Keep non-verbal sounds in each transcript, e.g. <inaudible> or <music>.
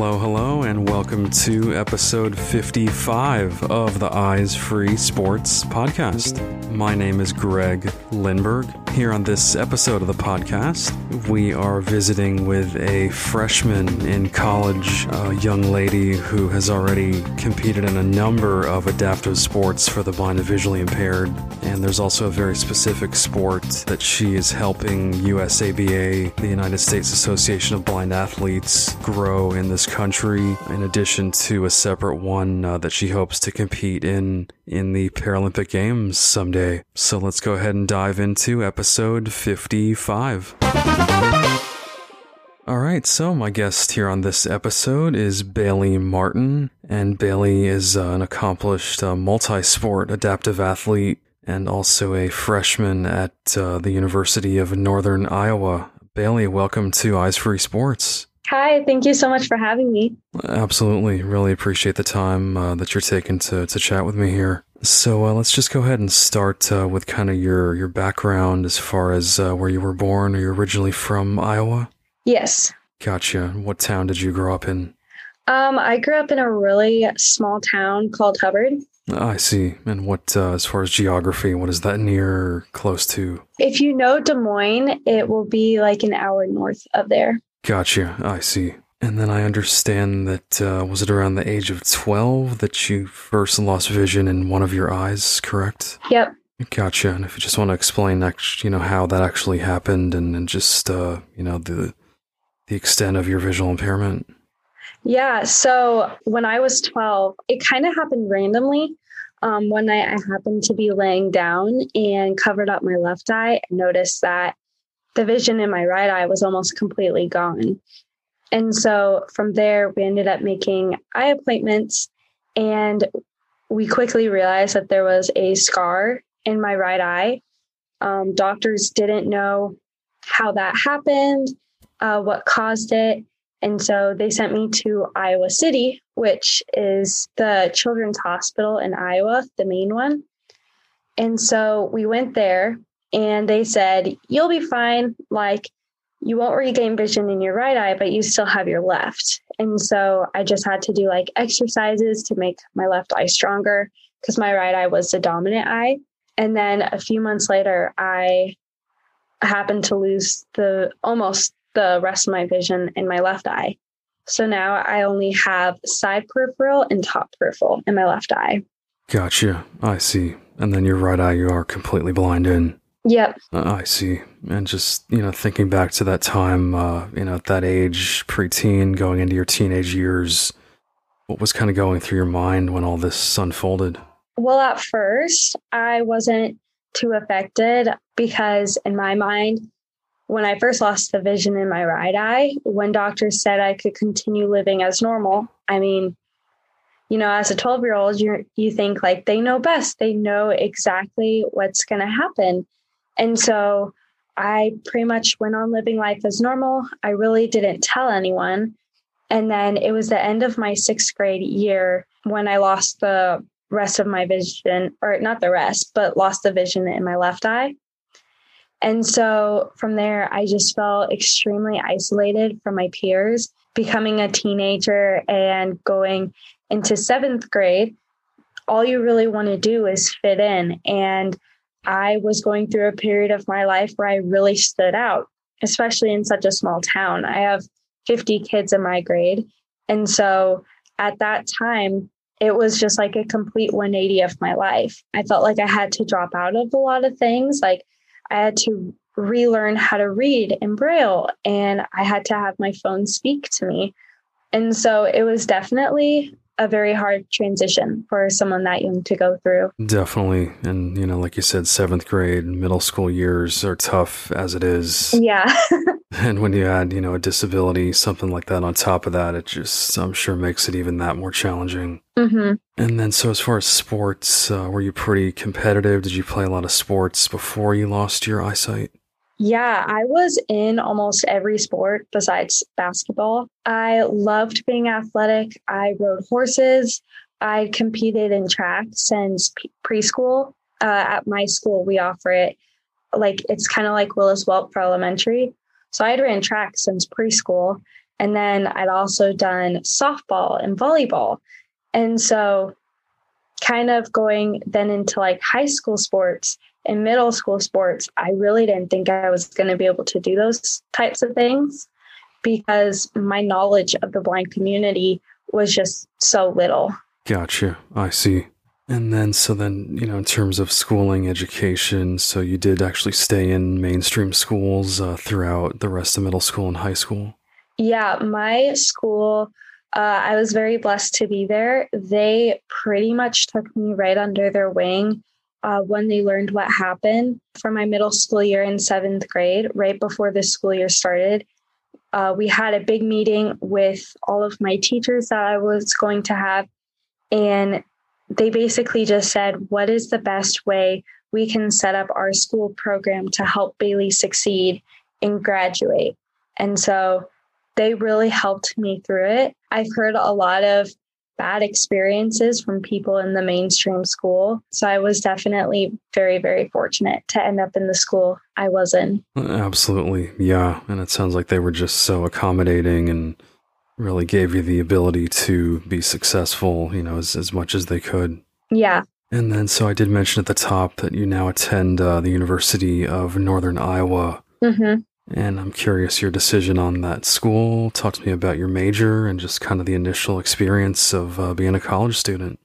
Hello, hello, and welcome to episode 55 of the Eyes Free Sports podcast. My name is Greg Lindberg. Here on this episode of the podcast, we are visiting with a freshman in college, a young lady who has already competed in a number of adaptive sports for the blind and visually impaired. And there's also a very specific sport that she is helping USABA, the United States Association of Blind Athletes, grow in this country, in addition to a separate one uh, that she hopes to compete in in the Paralympic Games someday. So let's go ahead and dive into episode 55. All right, so my guest here on this episode is Bailey Martin, and Bailey is uh, an accomplished uh, multi sport adaptive athlete and also a freshman at uh, the University of Northern Iowa. Bailey, welcome to Eyes Free Sports. Hi, thank you so much for having me. Absolutely. Really appreciate the time uh, that you're taking to, to chat with me here. So uh, let's just go ahead and start uh, with kind of your, your background as far as uh, where you were born. Are you originally from Iowa? Yes. Gotcha. What town did you grow up in? Um, I grew up in a really small town called Hubbard. I see. And what, uh, as far as geography, what is that near or close to? If you know Des Moines, it will be like an hour north of there. Gotcha. I see. And then I understand that uh, was it around the age of 12 that you first lost vision in one of your eyes, correct? Yep. Gotcha. And if you just want to explain, you know, how that actually happened and, and just, uh, you know, the the extent of your visual impairment. Yeah. So when I was 12, it kind of happened randomly. Um, one night I happened to be laying down and covered up my left eye and noticed that the vision in my right eye was almost completely gone. And so from there, we ended up making eye appointments and we quickly realized that there was a scar in my right eye. Um, doctors didn't know how that happened, uh, what caused it. And so they sent me to Iowa City, which is the children's hospital in Iowa, the main one. And so we went there and they said, You'll be fine. Like, you won't regain vision in your right eye, but you still have your left. And so I just had to do like exercises to make my left eye stronger because my right eye was the dominant eye. And then a few months later, I happened to lose the almost the rest of my vision in my left eye. So now I only have side peripheral and top peripheral in my left eye. Gotcha. I see. And then your right eye, you are completely blind in. Yep. Uh, I see. And just, you know, thinking back to that time, uh, you know, at that age, preteen, going into your teenage years, what was kind of going through your mind when all this unfolded? Well, at first, I wasn't too affected because, in my mind, when I first lost the vision in my right eye, when doctors said I could continue living as normal, I mean, you know, as a 12 year old, you you think like they know best. They know exactly what's going to happen. And so I pretty much went on living life as normal. I really didn't tell anyone. And then it was the end of my sixth grade year when I lost the rest of my vision, or not the rest, but lost the vision in my left eye. And so from there, I just felt extremely isolated from my peers. Becoming a teenager and going into seventh grade, all you really want to do is fit in. And I was going through a period of my life where I really stood out, especially in such a small town. I have 50 kids in my grade. And so at that time, it was just like a complete 180 of my life. I felt like I had to drop out of a lot of things. Like I had to relearn how to read in Braille and I had to have my phone speak to me. And so it was definitely a very hard transition for someone that young to go through. Definitely. And, you know, like you said, seventh grade, middle school years are tough as it is. Yeah. <laughs> and when you add, you know, a disability, something like that on top of that, it just, I'm sure, makes it even that more challenging. Mm-hmm. And then, so as far as sports, uh, were you pretty competitive? Did you play a lot of sports before you lost your eyesight? Yeah, I was in almost every sport besides basketball. I loved being athletic. I rode horses. I competed in track since preschool. Uh, at my school, we offer it like it's kind of like Willis Whelp for elementary. So I had ran track since preschool. And then I'd also done softball and volleyball. And so, kind of going then into like high school sports and middle school sports, I really didn't think I was going to be able to do those types of things because my knowledge of the blind community was just so little. Gotcha. I see. And then, so then, you know, in terms of schooling, education, so you did actually stay in mainstream schools uh, throughout the rest of middle school and high school? Yeah, my school, uh, I was very blessed to be there. They pretty much took me right under their wing uh, when they learned what happened for my middle school year in seventh grade, right before the school year started. Uh, we had a big meeting with all of my teachers that I was going to have. And they basically just said, What is the best way we can set up our school program to help Bailey succeed and graduate? And so they really helped me through it. I've heard a lot of bad experiences from people in the mainstream school. So I was definitely very, very fortunate to end up in the school I was in. Absolutely. Yeah. And it sounds like they were just so accommodating and really gave you the ability to be successful, you know, as, as much as they could. Yeah. And then, so I did mention at the top that you now attend uh, the University of Northern Iowa. Mm-hmm. And I'm curious your decision on that school. Talk to me about your major and just kind of the initial experience of uh, being a college student.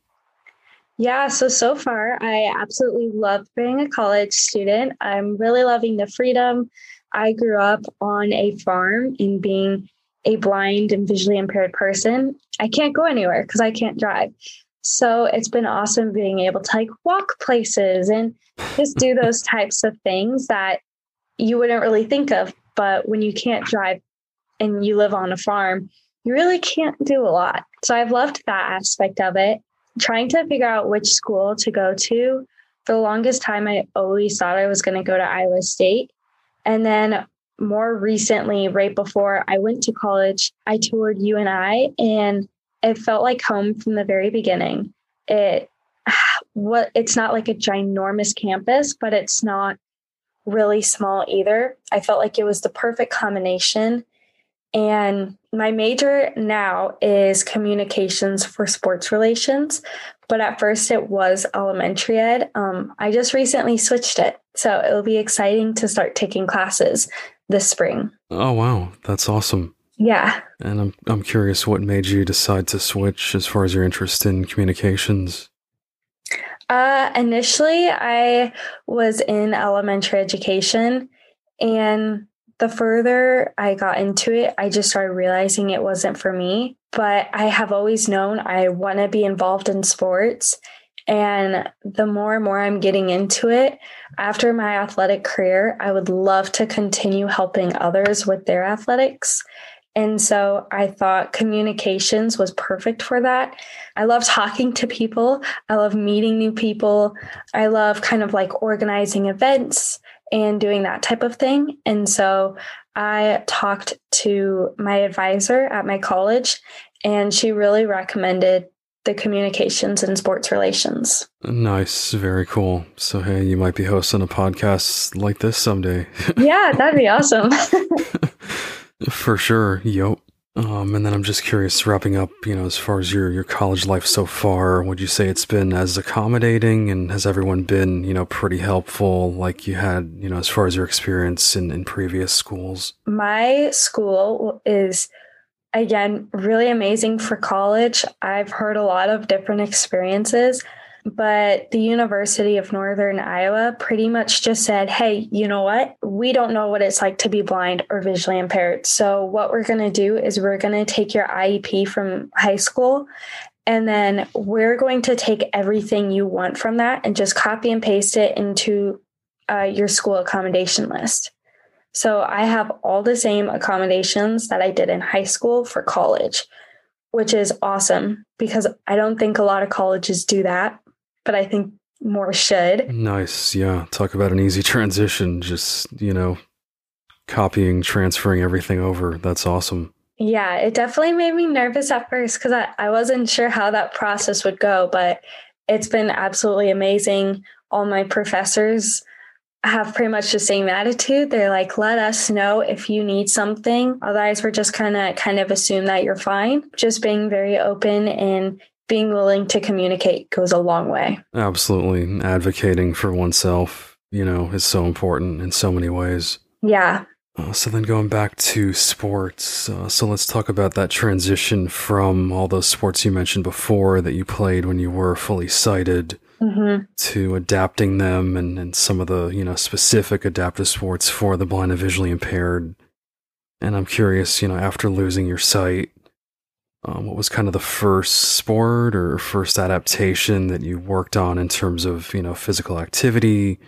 Yeah, so so far I absolutely love being a college student. I'm really loving the freedom. I grew up on a farm and being a blind and visually impaired person, I can't go anywhere because I can't drive. So it's been awesome being able to like walk places and just do <laughs> those types of things that you wouldn't really think of. But when you can't drive and you live on a farm, you really can't do a lot. So I've loved that aspect of it. Trying to figure out which school to go to. For the longest time, I always thought I was going to go to Iowa State. And then more recently, right before I went to college, I toured UNI and it felt like home from the very beginning. It <sighs> what it's not like a ginormous campus, but it's not really small either. I felt like it was the perfect combination. And my major now is communications for sports relations, but at first it was elementary ed. Um, I just recently switched it. So it'll be exciting to start taking classes this spring. Oh wow, that's awesome. Yeah. And I'm I'm curious what made you decide to switch as far as your interest in communications. Uh, initially, I was in elementary education, and the further I got into it, I just started realizing it wasn't for me. But I have always known I want to be involved in sports. And the more and more I'm getting into it, after my athletic career, I would love to continue helping others with their athletics. And so I thought communications was perfect for that. I love talking to people. I love meeting new people. I love kind of like organizing events and doing that type of thing. And so I talked to my advisor at my college, and she really recommended the communications and sports relations. Nice. Very cool. So, hey, you might be hosting a podcast like this someday. yeah, that'd be <laughs> awesome. <laughs> For sure. Yep. Um, and then I'm just curious, wrapping up, you know, as far as your, your college life so far, would you say it's been as accommodating and has everyone been, you know, pretty helpful like you had, you know, as far as your experience in, in previous schools? My school is again, really amazing for college. I've heard a lot of different experiences, but the University of Northern Iowa pretty much just said, hey, you know what? We don't know what it's like to be blind or visually impaired. So, what we're going to do is we're going to take your IEP from high school. And then we're going to take everything you want from that and just copy and paste it into uh, your school accommodation list. So I have all the same accommodations that I did in high school for college, which is awesome because I don't think a lot of colleges do that, but I think more should. Nice. Yeah. Talk about an easy <laughs> transition. Just, you know, copying, transferring everything over. That's awesome. Yeah, it definitely made me nervous at first because I, I wasn't sure how that process would go, but it's been absolutely amazing. All my professors have pretty much the same attitude. They're like, let us know if you need something. Otherwise, we're just kind of kind of assume that you're fine. Just being very open and being willing to communicate goes a long way. Absolutely. Advocating for oneself, you know, is so important in so many ways. Yeah. Uh, so then going back to sports, uh, so let's talk about that transition from all those sports you mentioned before that you played when you were fully sighted mm-hmm. to adapting them and, and some of the you know specific adaptive sports for the blind and visually impaired. And I'm curious, you know, after losing your sight, um, what was kind of the first sport or first adaptation that you worked on in terms of you know physical activity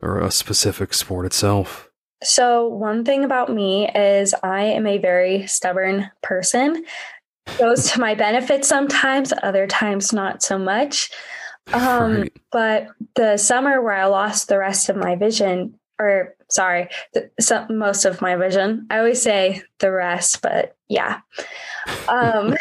or a specific sport itself? So, one thing about me is I am a very stubborn person. Goes to my benefit sometimes, other times not so much. <laughs> Um, right. But the summer where I lost the rest of my vision, or sorry, most of my vision, I always say the rest, but yeah. Um,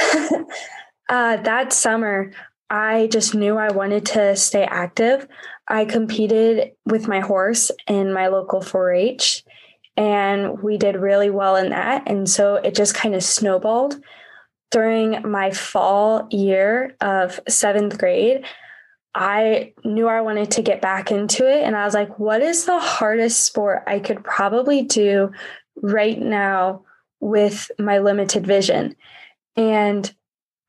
<laughs> uh, that summer, I just knew I wanted to stay active. I competed with my horse in my local 4 H and we did really well in that. And so it just kind of snowballed. During my fall year of seventh grade, I knew I wanted to get back into it. And I was like, what is the hardest sport I could probably do right now with my limited vision? And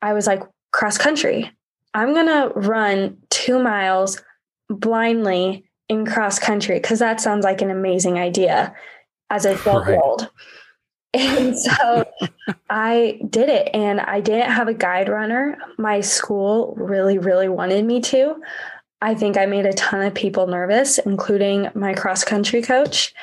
I was like, cross country. I'm going to run two miles blindly in cross country because that sounds like an amazing idea as a <laughs> 12 year old. And so I did it and I didn't have a guide runner. My school really, really wanted me to. I think I made a ton of people nervous, including my cross country coach.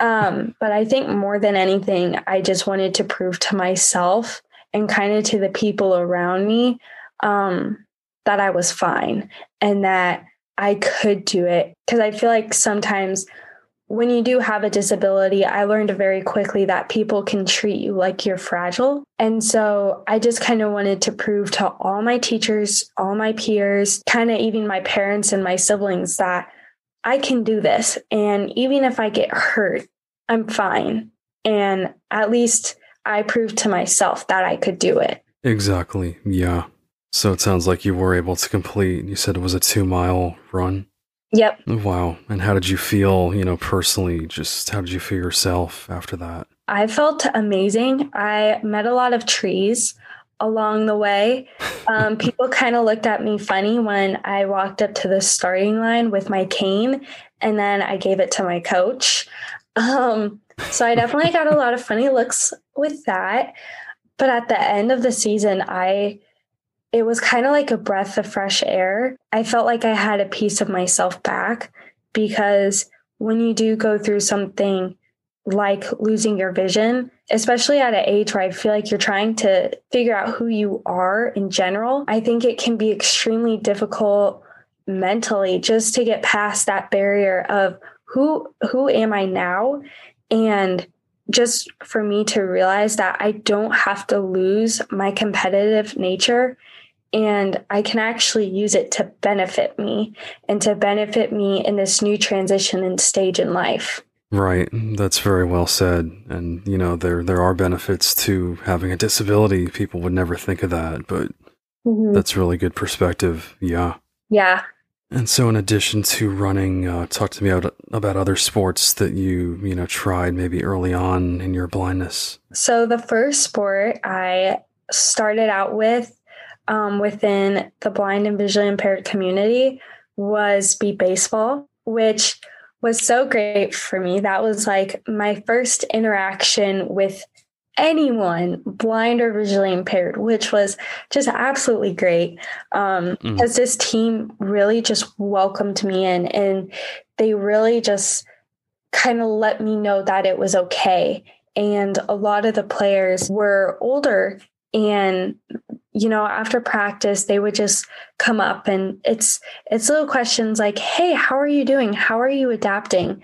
Um, but I think more than anything, I just wanted to prove to myself and kind of to the people around me um, that I was fine and that I could do it. Because I feel like sometimes when you do have a disability, I learned very quickly that people can treat you like you're fragile. And so I just kind of wanted to prove to all my teachers, all my peers, kind of even my parents and my siblings that I can do this. And even if I get hurt, I'm fine. And at least I proved to myself that I could do it. Exactly. Yeah. So it sounds like you were able to complete, you said it was a two mile run. Yep. Wow. And how did you feel, you know, personally? Just how did you feel yourself after that? I felt amazing. I met a lot of trees along the way. Um, <laughs> people kind of looked at me funny when I walked up to the starting line with my cane and then I gave it to my coach. Um, so I definitely got a lot of funny looks with that. But at the end of the season, I it was kind of like a breath of fresh air. I felt like I had a piece of myself back because when you do go through something like losing your vision, especially at an age where I feel like you're trying to figure out who you are in general, I think it can be extremely difficult mentally just to get past that barrier of who who am I now and just for me to realize that I don't have to lose my competitive nature and I can actually use it to benefit me and to benefit me in this new transition and stage in life. Right. That's very well said. And you know, there there are benefits to having a disability. People would never think of that, but mm-hmm. that's really good perspective. Yeah. Yeah. And so, in addition to running, uh, talk to me about, about other sports that you you know tried maybe early on in your blindness. So the first sport I started out with um, within the blind and visually impaired community was beep baseball, which was so great for me. That was like my first interaction with anyone blind or visually impaired, which was just absolutely great. Um, mm. Because this team really just welcomed me in and they really just kind of let me know that it was okay. And a lot of the players were older and you know after practice they would just come up and it's it's little questions like hey how are you doing how are you adapting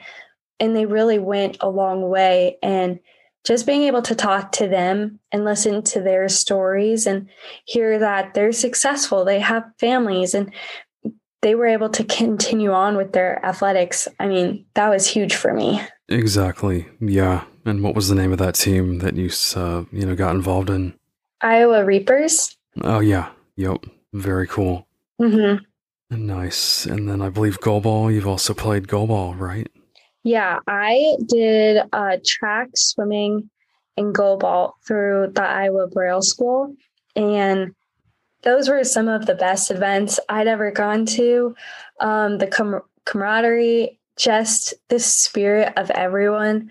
and they really went a long way and just being able to talk to them and listen to their stories and hear that they're successful they have families and they were able to continue on with their athletics. I mean, that was huge for me. Exactly. Yeah. And what was the name of that team that you uh, you know got involved in? Iowa Reapers. Oh yeah. Yep. Very cool. Mm-hmm. Nice. And then I believe goalball. You've also played goalball, right? Yeah, I did uh, track, swimming, and goalball through the Iowa Braille School, and those were some of the best events I'd ever gone to. Um, the com- camaraderie, just the spirit of everyone.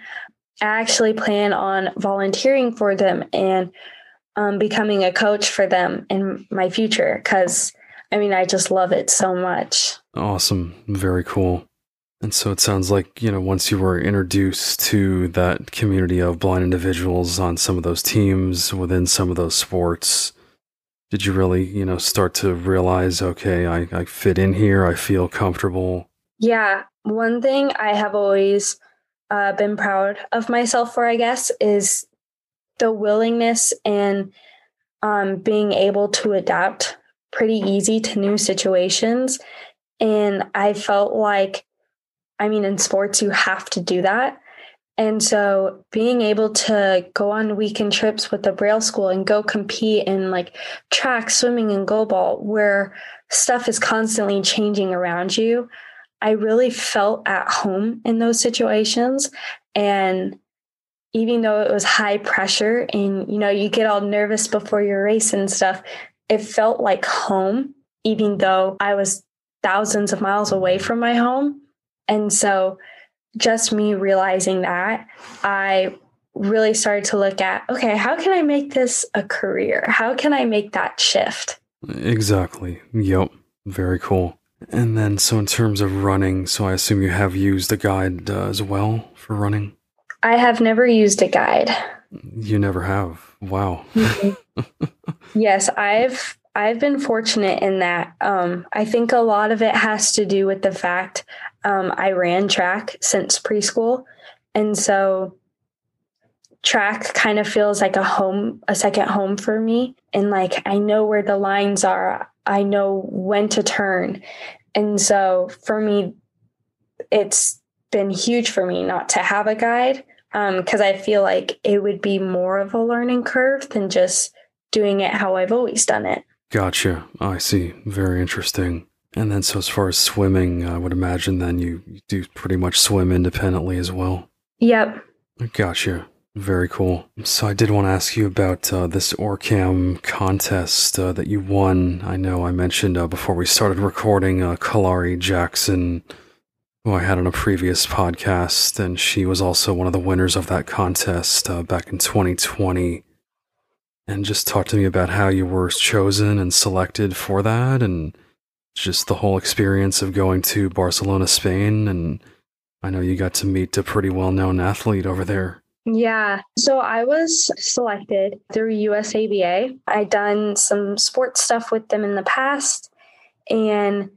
I actually plan on volunteering for them and um, becoming a coach for them in my future because I mean, I just love it so much. Awesome. Very cool. And so it sounds like, you know, once you were introduced to that community of blind individuals on some of those teams within some of those sports, did you really, you know, start to realize, okay, I, I fit in here, I feel comfortable? Yeah. One thing I have always uh, been proud of myself for, I guess, is the willingness and um, being able to adapt pretty easy to new situations. And I felt like, I mean, in sports, you have to do that. And so being able to go on weekend trips with the Braille School and go compete in like track, swimming, and goalball, where stuff is constantly changing around you, I really felt at home in those situations. And even though it was high pressure and you know you get all nervous before your race and stuff it felt like home even though i was thousands of miles away from my home. And so just me realizing that i really started to look at okay how can i make this a career? How can i make that shift? Exactly. Yep. Very cool. And then so in terms of running so i assume you have used the guide uh, as well for running I have never used a guide. You never have. Wow. <laughs> yes, I've I've been fortunate in that. Um, I think a lot of it has to do with the fact um, I ran track since preschool, and so track kind of feels like a home, a second home for me. And like I know where the lines are, I know when to turn, and so for me, it's been huge for me not to have a guide because um, I feel like it would be more of a learning curve than just doing it how I've always done it. Gotcha. I see. Very interesting. And then, so as far as swimming, I would imagine then you, you do pretty much swim independently as well. Yep. Gotcha. Very cool. So I did want to ask you about uh, this OrCam contest uh, that you won. I know I mentioned uh, before we started recording, uh, Kalari Jackson who I had on a previous podcast, and she was also one of the winners of that contest uh, back in 2020. And just talk to me about how you were chosen and selected for that, and just the whole experience of going to Barcelona, Spain. And I know you got to meet a pretty well known athlete over there. Yeah. So I was selected through USABA. I'd done some sports stuff with them in the past, and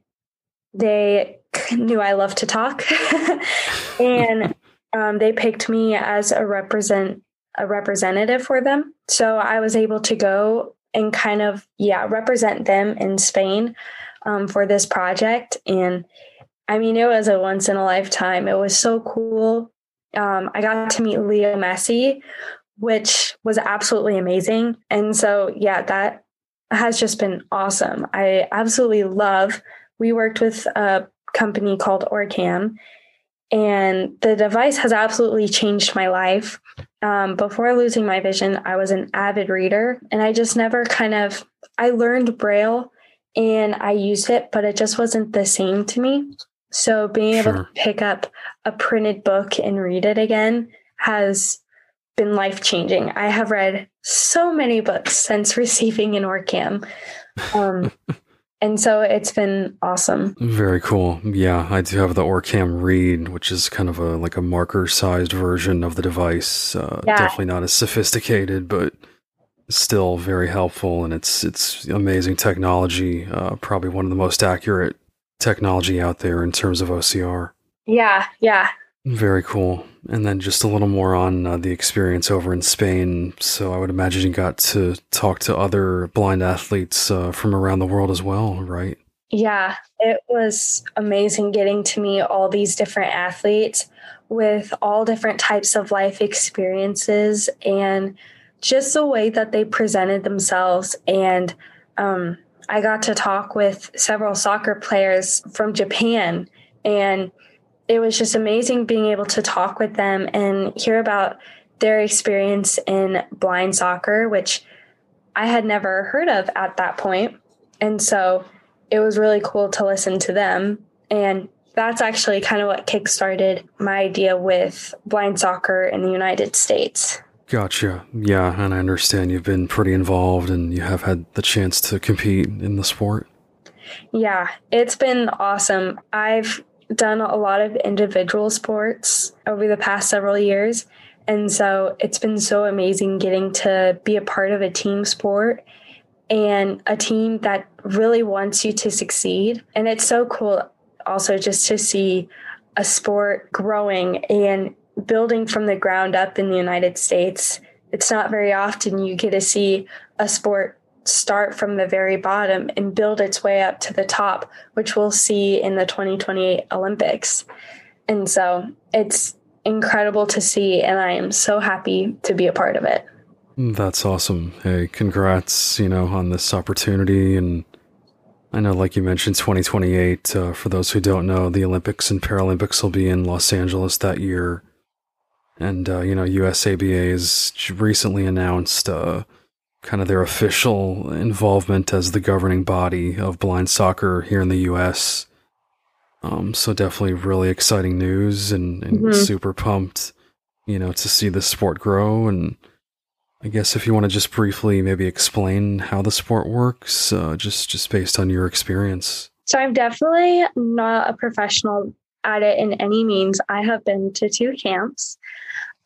they <laughs> knew I loved to talk, <laughs> and um, they picked me as a represent a representative for them. So I was able to go and kind of yeah represent them in Spain um, for this project, and I mean it was a once in a lifetime. It was so cool. Um, I got to meet Leo Messi, which was absolutely amazing, and so yeah that has just been awesome. I absolutely love. We worked with a company called OrCam. And the device has absolutely changed my life. Um, before losing my vision, I was an avid reader and I just never kind of, I learned Braille and I used it, but it just wasn't the same to me. So being able to pick up a printed book and read it again has been life changing. I have read so many books since <laughs> receiving an OrCam. Um, <laughs> and so it's been awesome. Very cool. Yeah, I do have the OrCam Read, which is kind of a like a marker-sized version of the device. Uh, yeah. Definitely not as sophisticated, but still very helpful, and it's it's amazing technology. Uh, probably one of the most accurate technology out there in terms of OCR. Yeah, yeah. Very cool. And then just a little more on uh, the experience over in Spain. So I would imagine you got to talk to other blind athletes uh, from around the world as well, right? Yeah, it was amazing getting to meet all these different athletes with all different types of life experiences and just the way that they presented themselves. And um, I got to talk with several soccer players from Japan, and it was just amazing being able to talk with them and hear about their experience in blind soccer, which I had never heard of at that point. And so it was really cool to listen to them. And that's actually kind of what kickstarted my idea with blind soccer in the United States. Gotcha. Yeah, and I understand you've been pretty involved and you have had the chance to compete in the sport. Yeah, it's been awesome. I've done a lot of individual sports over the past several years. And so it's been so amazing getting to be a part of a team sport and a team that really wants you to succeed. And it's so cool also just to see a sport growing and building from the ground up in the United States. It's not very often you get to see a sport start from the very bottom and build its way up to the top, which we'll see in the 2028 Olympics. And so it's incredible to see, and I am so happy to be a part of it. That's awesome. Hey, congrats, you know, on this opportunity. And I know, like you mentioned, 2028, uh, for those who don't know, the Olympics and Paralympics will be in Los Angeles that year. And, uh, you know, USABA has recently announced uh, kind of their official involvement as the governing body of blind soccer here in the US. Um, so definitely really exciting news and, and mm-hmm. super pumped, you know, to see the sport grow. And I guess if you want to just briefly maybe explain how the sport works, uh, just just based on your experience. So I'm definitely not a professional at it in any means. I have been to two camps.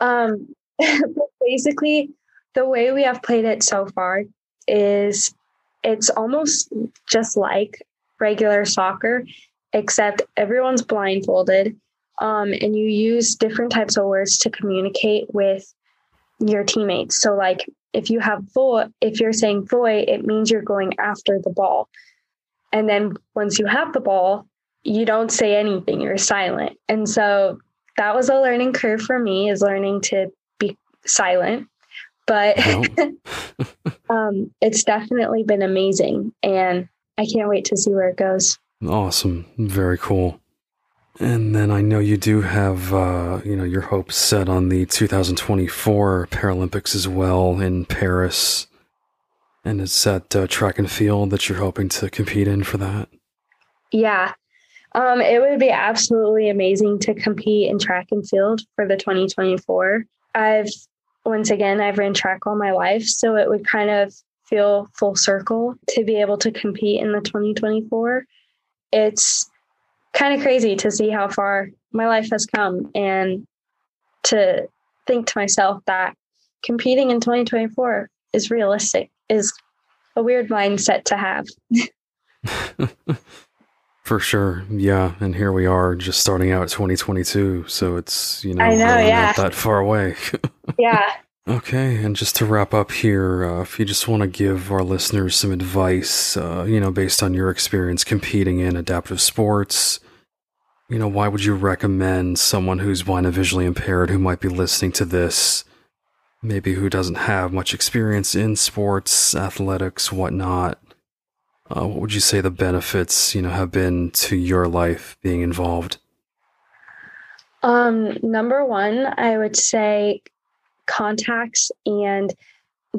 Um, <laughs> basically, the way we have played it so far is it's almost just like regular soccer, except everyone's blindfolded. Um, and you use different types of words to communicate with your teammates. So, like if you have voy, if you're saying voy, it means you're going after the ball. And then once you have the ball, you don't say anything, you're silent. And so that was a learning curve for me is learning to be silent but <laughs> um, it's definitely been amazing and I can't wait to see where it goes. Awesome. Very cool. And then I know you do have, uh, you know, your hopes set on the 2024 Paralympics as well in Paris. And it's that uh, track and field that you're hoping to compete in for that. Yeah. Um, it would be absolutely amazing to compete in track and field for the 2024. I've once again, I've ran track all my life. So it would kind of feel full circle to be able to compete in the 2024. It's kind of crazy to see how far my life has come and to think to myself that competing in 2024 is realistic is a weird mindset to have. <laughs> For sure. Yeah. And here we are just starting out 2022. So it's, you know, I know, really yeah. not that far away. <laughs> yeah. Okay. And just to wrap up here, uh, if you just want to give our listeners some advice, uh, you know, based on your experience competing in adaptive sports, you know, why would you recommend someone who's blind and visually impaired who might be listening to this, maybe who doesn't have much experience in sports, athletics, whatnot? Uh, what would you say the benefits, you know, have been to your life being involved? Um, number one, I would say contacts and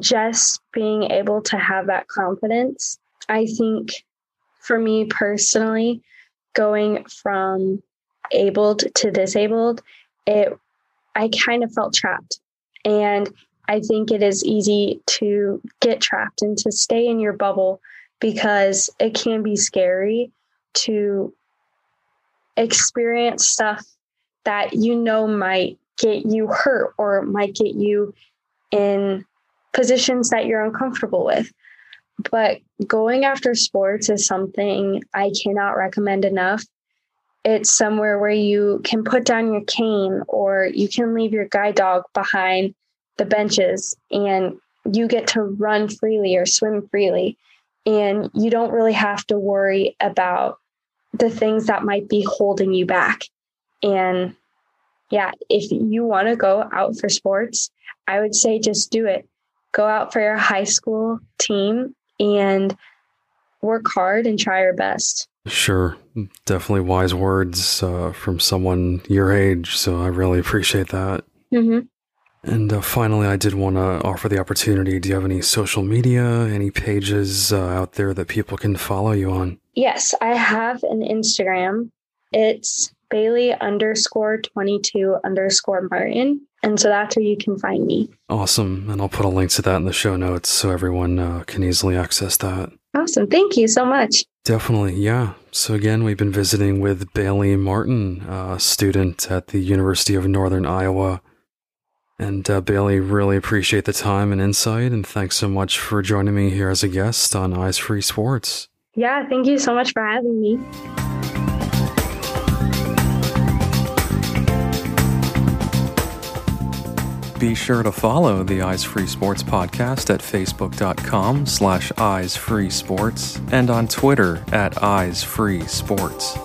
just being able to have that confidence. I think for me personally, going from abled to disabled, it I kind of felt trapped. And I think it is easy to get trapped and to stay in your bubble because it can be scary to experience stuff that you know might get you hurt or might get you in positions that you're uncomfortable with. But going after sports is something I cannot recommend enough. It's somewhere where you can put down your cane or you can leave your guide dog behind the benches and you get to run freely or swim freely and you don't really have to worry about the things that might be holding you back. And yeah, if you want to go out for sports, I would say just do it. Go out for your high school team and work hard and try your best. Sure. Definitely wise words uh, from someone your age. So I really appreciate that. Mm-hmm. And uh, finally, I did want to offer the opportunity. Do you have any social media, any pages uh, out there that people can follow you on? Yes, I have an Instagram. It's Bailey underscore 22 underscore Martin. And so that's where you can find me. Awesome. And I'll put a link to that in the show notes so everyone uh, can easily access that. Awesome. Thank you so much. Definitely. Yeah. So, again, we've been visiting with Bailey Martin, a student at the University of Northern Iowa. And uh, Bailey, really appreciate the time and insight. And thanks so much for joining me here as a guest on Eyes Free Sports. Yeah. Thank you so much for having me. Be sure to follow the Eyes Free Sports podcast at facebook.com slash eyes free sports and on Twitter at eyes free sports.